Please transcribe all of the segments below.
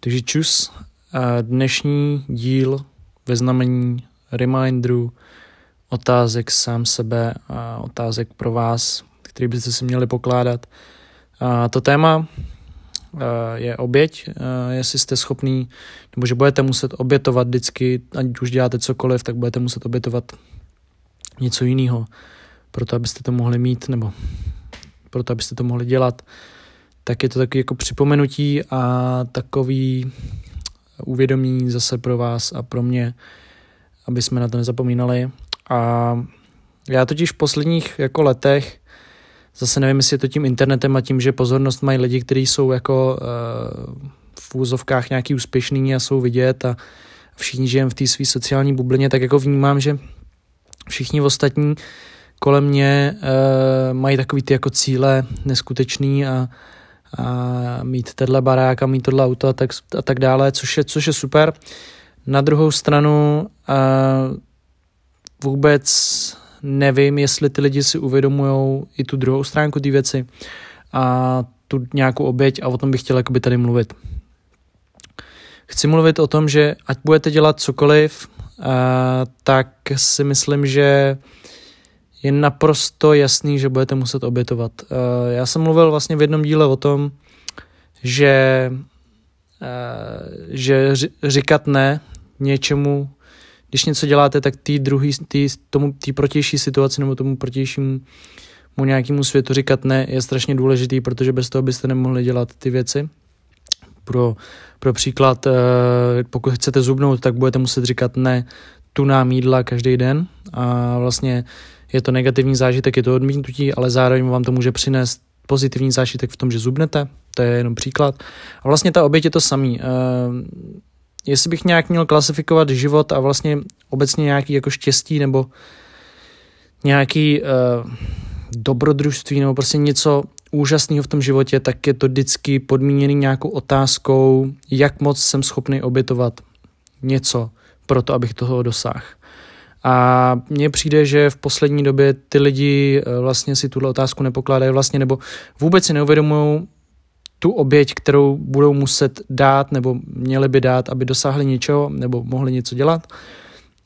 Takže čus, dnešní díl ve znamení reminderu, otázek sám sebe a otázek pro vás, který byste si měli pokládat. A to téma je oběť, jestli jste schopný, nebo že budete muset obětovat vždycky, ať už děláte cokoliv, tak budete muset obětovat něco jiného, proto abyste to mohli mít, nebo proto abyste to mohli dělat tak je to takový jako připomenutí a takový uvědomí zase pro vás a pro mě, aby jsme na to nezapomínali. A já totiž v posledních jako letech, zase nevím, jestli je to tím internetem a tím, že pozornost mají lidi, kteří jsou jako uh, v úzovkách nějaký úspěšný a jsou vidět a všichni žijeme v té své sociální bublině, tak jako vnímám, že všichni ostatní kolem mě uh, mají takový ty jako cíle neskutečný a a mít tenhle barák a mít tohle auto a tak, a tak dále, což je, což je super. Na druhou stranu a vůbec nevím, jestli ty lidi si uvědomují i tu druhou stránku té věci a tu nějakou oběť a o tom bych chtěl jakoby tady mluvit. Chci mluvit o tom, že ať budete dělat cokoliv, tak si myslím, že je naprosto jasný, že budete muset obětovat. Eh, já jsem mluvil vlastně v jednom díle o tom, že, eh, že říkat ne něčemu, když něco děláte, tak tý druhý, tý, tomu, tý protější situaci nebo tomu protějšímu mu nějakému světu říkat ne je strašně důležitý, protože bez toho byste nemohli dělat ty věci. Pro, pro příklad, eh, pokud chcete zubnout, tak budete muset říkat ne tunám jídla každý den a vlastně je to negativní zážitek, je to odmítnutí, ale zároveň vám to může přinést pozitivní zážitek v tom, že zubnete, to je jenom příklad. A vlastně ta oběť je to samý. Uh, jestli bych nějak měl klasifikovat život a vlastně obecně nějaký jako štěstí nebo nějaký uh, dobrodružství nebo prostě něco úžasného v tom životě, tak je to vždycky podmíněný nějakou otázkou, jak moc jsem schopný obětovat něco pro to, abych toho dosáhl. A mně přijde, že v poslední době ty lidi eh, vlastně si tuhle otázku nepokládají vlastně, nebo vůbec si neuvědomují tu oběť, kterou budou muset dát, nebo měli by dát, aby dosáhli něčeho, nebo mohli něco dělat.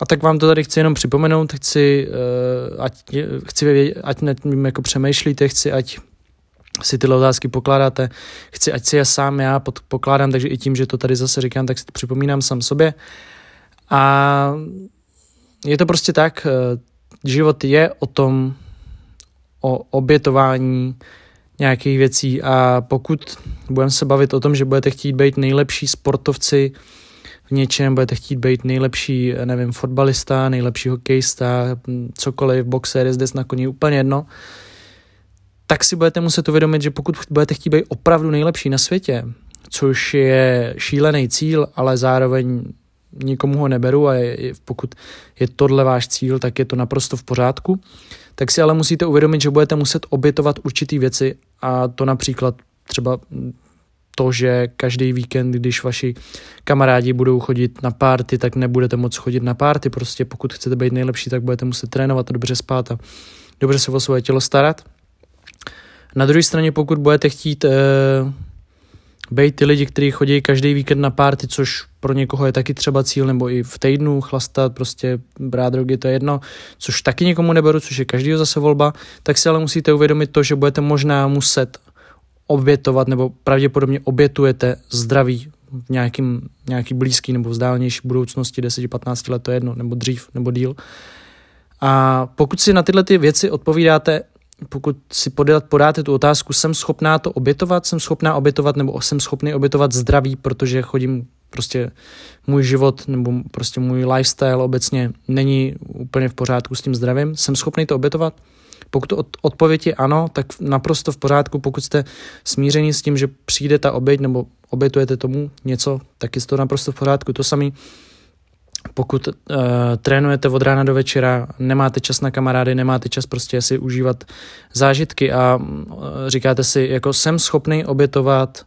A tak vám to tady chci jenom připomenout, chci, eh, ať, chci vědět, ať nad tím jako přemýšlíte, chci, ať si tyhle otázky pokládáte, chci, ať si je sám já pokládám, takže i tím, že to tady zase říkám, tak si to připomínám sám sobě. A je to prostě tak, eh, život je o tom, o obětování nějakých věcí a pokud budeme se bavit o tom, že budete chtít být nejlepší sportovci v něčem, budete chtít být nejlepší, nevím, fotbalista, nejlepší hokejista, cokoliv, boxer, jezdec na koni, úplně jedno, tak si budete muset uvědomit, že pokud budete chtít být opravdu nejlepší na světě, což je šílený cíl, ale zároveň nikomu ho neberu a je, pokud je tohle váš cíl, tak je to naprosto v pořádku. Tak si ale musíte uvědomit, že budete muset obětovat určitý věci a to například třeba to, že každý víkend, když vaši kamarádi budou chodit na párty, tak nebudete moc chodit na párty. Prostě pokud chcete být nejlepší, tak budete muset trénovat a dobře spát a dobře se o svoje tělo starat. Na druhé straně, pokud budete chtít eh, být ty lidi, kteří chodí každý víkend na párty, což pro někoho je taky třeba cíl, nebo i v týdnu chlastat, prostě brát drogy, to je jedno, což taky někomu neberu, což je každýho zase volba, tak si ale musíte uvědomit to, že budete možná muset obětovat, nebo pravděpodobně obětujete zdraví v nějakým, nějaký blízký nebo vzdálenější budoucnosti 10-15 let, to je jedno, nebo dřív, nebo díl. A pokud si na tyhle ty věci odpovídáte pokud si podat, podáte tu otázku, jsem schopná to obětovat, jsem schopná obětovat nebo jsem schopný obětovat zdraví, protože chodím prostě můj život nebo prostě můj lifestyle obecně není úplně v pořádku s tím zdravím, jsem schopný to obětovat? Pokud odpověď je ano, tak naprosto v pořádku, pokud jste smíření s tím, že přijde ta oběť nebo obětujete tomu něco, tak je to naprosto v pořádku. To samé pokud uh, trénujete od rána do večera, nemáte čas na kamarády, nemáte čas prostě si užívat zážitky a uh, říkáte si, jako jsem schopný obětovat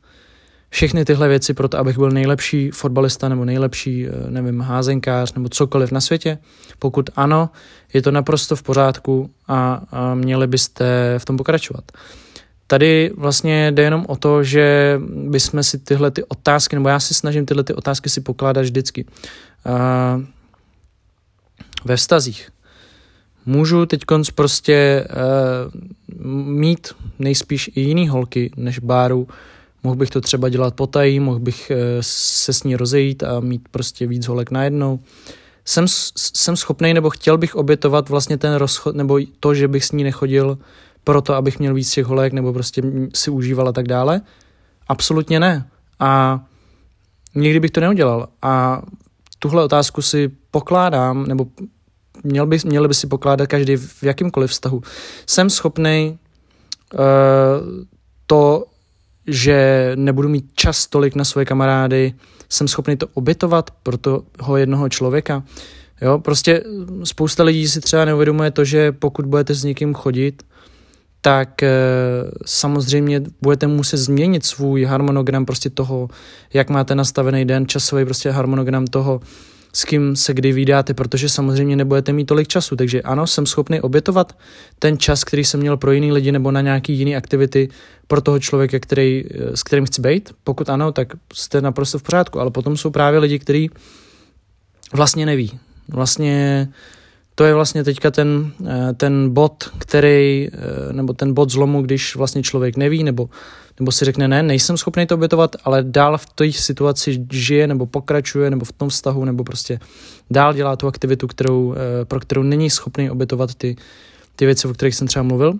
všechny tyhle věci pro to, abych byl nejlepší fotbalista nebo nejlepší, uh, nevím, házenkář nebo cokoliv na světě. Pokud ano, je to naprosto v pořádku a, a měli byste v tom pokračovat. Tady vlastně jde jenom o to, že bychom si tyhle ty otázky, nebo já si snažím tyhle ty otázky si pokládat vždycky. Ve vztazích. Můžu teď prostě uh, mít nejspíš i jiný holky než báru. Mohl bych to třeba dělat potají, mohl bych uh, se s ní rozejít a mít prostě víc holek najednou. Jsem, jsem schopný nebo chtěl bych obětovat vlastně ten rozchod, nebo to, že bych s ní nechodil proto, abych měl víc těch holek nebo prostě si užíval a tak dále? Absolutně ne. A nikdy bych to neudělal. A tuhle otázku si pokládám, nebo měl by, měli by si pokládat každý v jakýmkoliv vztahu. Jsem schopný uh, to, že nebudu mít čas tolik na svoje kamarády, jsem schopný to obětovat pro toho jednoho člověka. Jo, prostě spousta lidí si třeba neuvědomuje to, že pokud budete s někým chodit, tak e, samozřejmě budete muset změnit svůj harmonogram prostě toho, jak máte nastavený den, časový prostě harmonogram toho, s kým se kdy vydáte, protože samozřejmě nebudete mít tolik času. Takže ano, jsem schopný obětovat ten čas, který jsem měl pro jiný lidi nebo na nějaký jiný aktivity pro toho člověka, který, eh, s kterým chci být. Pokud ano, tak jste naprosto v pořádku, ale potom jsou právě lidi, kteří vlastně neví. Vlastně to je vlastně teďka ten, eh, ten bod, který, eh, nebo ten bod zlomu, když vlastně člověk neví, nebo, nebo si řekne, ne, nejsem schopný to obětovat, ale dál v té situaci žije, nebo pokračuje, nebo v tom vztahu, nebo prostě dál dělá tu aktivitu, kterou, eh, pro kterou není schopný obětovat ty, ty věci, o kterých jsem třeba mluvil.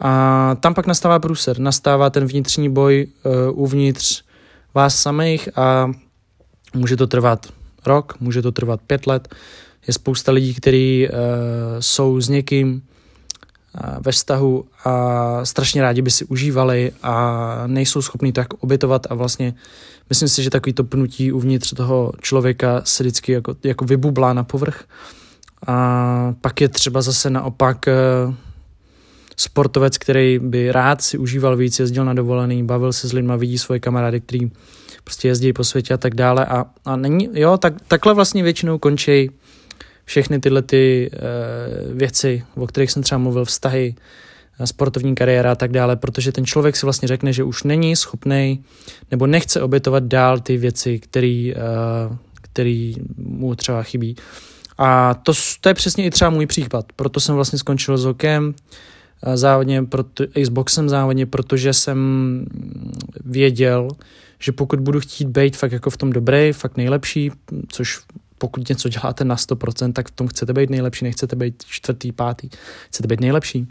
A tam pak nastává průser, nastává ten vnitřní boj uh, uvnitř vás samých a může to trvat rok, může to trvat pět let, je spousta lidí, kteří uh, jsou s někým uh, ve vztahu a strašně rádi by si užívali a nejsou schopní tak obětovat a vlastně myslím si, že takový to pnutí uvnitř toho člověka se vždycky jako, jako vybublá na povrch. A pak je třeba zase naopak uh, sportovec, který by rád si užíval víc, jezdil na dovolený, bavil se s lidma, vidí svoje kamarády, který prostě jezdí po světě a tak dále a, a není, jo, tak, takhle vlastně většinou končí všechny tyhle ty uh, věci, o kterých jsem třeba mluvil, vztahy, eh, sportovní kariéra a tak dále, protože ten člověk si vlastně řekne, že už není schopný nebo nechce obětovat dál ty věci, který, uh, který mu třeba chybí. A to, to je přesně i třeba můj případ. Proto jsem vlastně skončil s hokejem závodně, proto, i s boxem závodně, protože jsem věděl, že pokud budu chtít být fakt jako v tom dobrý, fakt nejlepší, což pokud něco děláte na 100%, tak v tom chcete být nejlepší, nechcete být čtvrtý, pátý, chcete být nejlepší,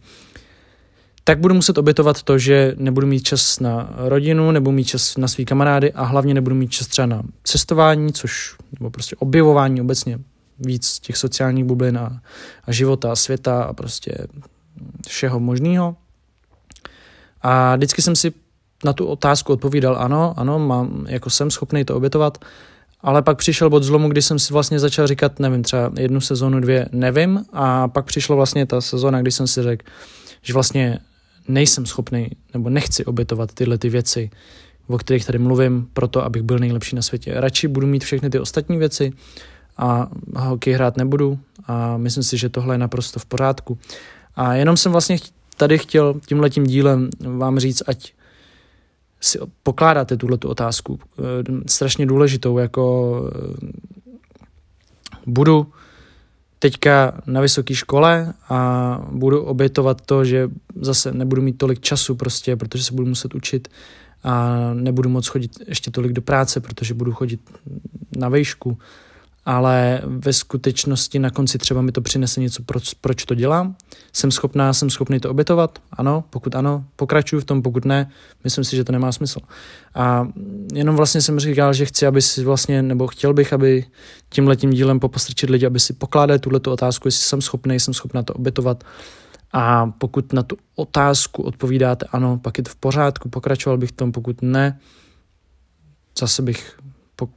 tak budu muset obětovat to, že nebudu mít čas na rodinu, nebudu mít čas na svý kamarády a hlavně nebudu mít čas třeba na cestování, což nebo prostě objevování obecně víc těch sociálních bublin a, a života a světa a prostě všeho možného. A vždycky jsem si na tu otázku odpovídal ano, ano, mám, jako jsem schopný to obětovat, ale pak přišel bod zlomu, kdy jsem si vlastně začal říkat, nevím, třeba jednu sezonu, dvě, nevím. A pak přišla vlastně ta sezona, kdy jsem si řekl, že vlastně nejsem schopný nebo nechci obětovat tyhle ty věci, o kterých tady mluvím, proto, abych byl nejlepší na světě. Radši budu mít všechny ty ostatní věci a hokej hrát nebudu a myslím si, že tohle je naprosto v pořádku. A jenom jsem vlastně tady chtěl tímhletím dílem vám říct, ať si pokládáte tuhle tu otázku, eh, strašně důležitou, jako eh, budu teďka na vysoké škole a budu obětovat to, že zase nebudu mít tolik času prostě, protože se budu muset učit a nebudu moc chodit ještě tolik do práce, protože budu chodit na vejšku ale ve skutečnosti na konci třeba mi to přinese něco, proč, proč to dělám. Jsem schopná, jsem schopný to obětovat? Ano, pokud ano, pokračuju v tom, pokud ne, myslím si, že to nemá smysl. A jenom vlastně jsem říkal, že chci, aby si vlastně, nebo chtěl bych, aby tím letím dílem popostrčit lidi, aby si pokládali tuhle otázku, jestli jsem schopný, jsem schopná to obětovat. A pokud na tu otázku odpovídáte ano, pak je to v pořádku, pokračoval bych v tom, pokud ne, zase bych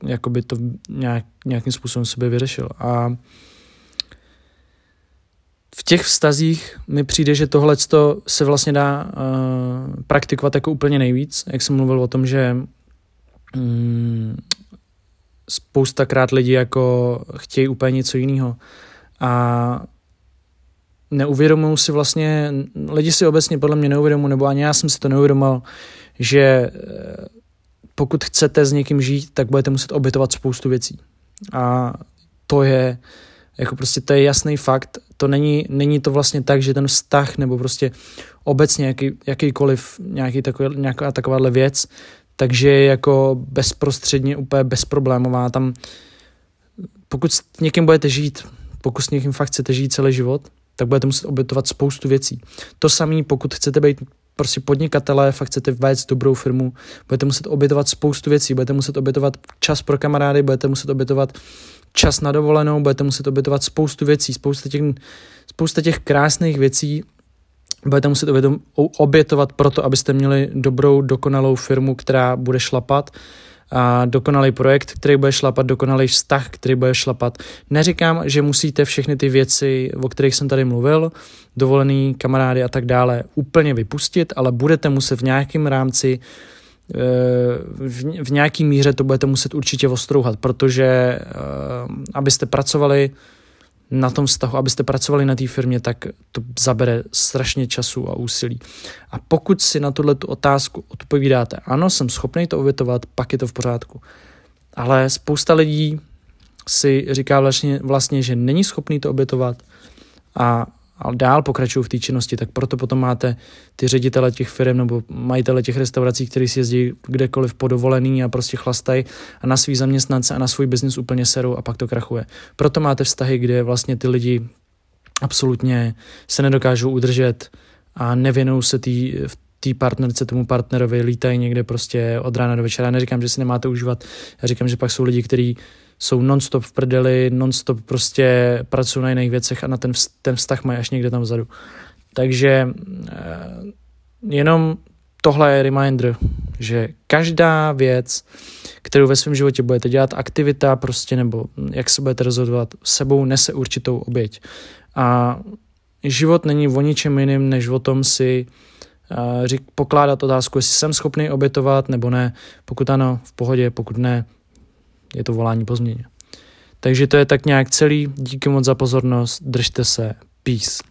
jakoby to nějak, nějakým způsobem sobě vyřešil. A v těch vztazích mi přijde, že tohle se vlastně dá uh, praktikovat jako úplně nejvíc. Jak jsem mluvil o tom, že um, spoustakrát lidi jako chtějí úplně něco jiného. A neuvědomují si vlastně, lidi si obecně podle mě neuvědomují, nebo ani já jsem si to neuvědomoval, že eh, pokud chcete s někým žít, tak budete muset obětovat spoustu věcí. A to je, jako prostě to je jasný fakt. To není, není to vlastně tak, že ten vztah nebo prostě obecně jaký, jakýkoliv nějaký takový, nějaká takováhle věc, takže je jako bezprostředně úplně bezproblémová. Tam, pokud s někým budete žít, pokud s někým fakt chcete žít celý život, tak budete muset obětovat spoustu věcí. To samé, pokud chcete být prostě podnikatelé, fakt chcete vést dobrou firmu, budete muset obětovat spoustu věcí, budete muset obětovat čas pro kamarády, budete muset obětovat čas na dovolenou, budete muset obětovat spoustu věcí, spousta těch, spousta těch krásných věcí, budete muset obětovat proto, abyste měli dobrou, dokonalou firmu, která bude šlapat, a dokonalý projekt, který bude šlapat, dokonalý vztah, který bude šlapat. Neříkám, že musíte všechny ty věci, o kterých jsem tady mluvil, dovolený kamarády a tak dále, úplně vypustit, ale budete muset v nějakém rámci eh, v nějaký míře to budete muset určitě ostrouhat, protože eh, abyste pracovali na tom vztahu, abyste pracovali na té firmě, tak to zabere strašně času a úsilí. A pokud si na tuhle otázku odpovídáte, ano, jsem schopný to obětovat, pak je to v pořádku. Ale spousta lidí si říká vlastně, vlastně že není schopný to obětovat a a dál pokračují v té činnosti, tak proto potom máte ty ředitele těch firm nebo majitele těch restaurací, kteří si jezdí kdekoliv po dovolený a prostě chlastají a na svý zaměstnance a na svůj biznis úplně serou a pak to krachuje. Proto máte vztahy, kde vlastně ty lidi absolutně se nedokážou udržet a nevěnují se tý, v té partnerce, tomu partnerovi, lítají někde prostě od rána do večera. Já neříkám, že si nemáte užívat, já říkám, že pak jsou lidi, kteří jsou nonstop v prdeli, nonstop prostě pracují na jiných věcech a na ten, ten vztah mají až někde tam vzadu. Takže eh, jenom tohle je reminder, že každá věc, kterou ve svém životě budete dělat, aktivita prostě, nebo jak se budete rozhodovat, sebou nese určitou oběť. A život není o ničem jiným, než o tom si řík, pokládat otázku, jestli jsem schopný obětovat nebo ne. Pokud ano, v pohodě, pokud ne, je to volání po změně. Takže to je tak nějak celý. Díky moc za pozornost. Držte se. Peace.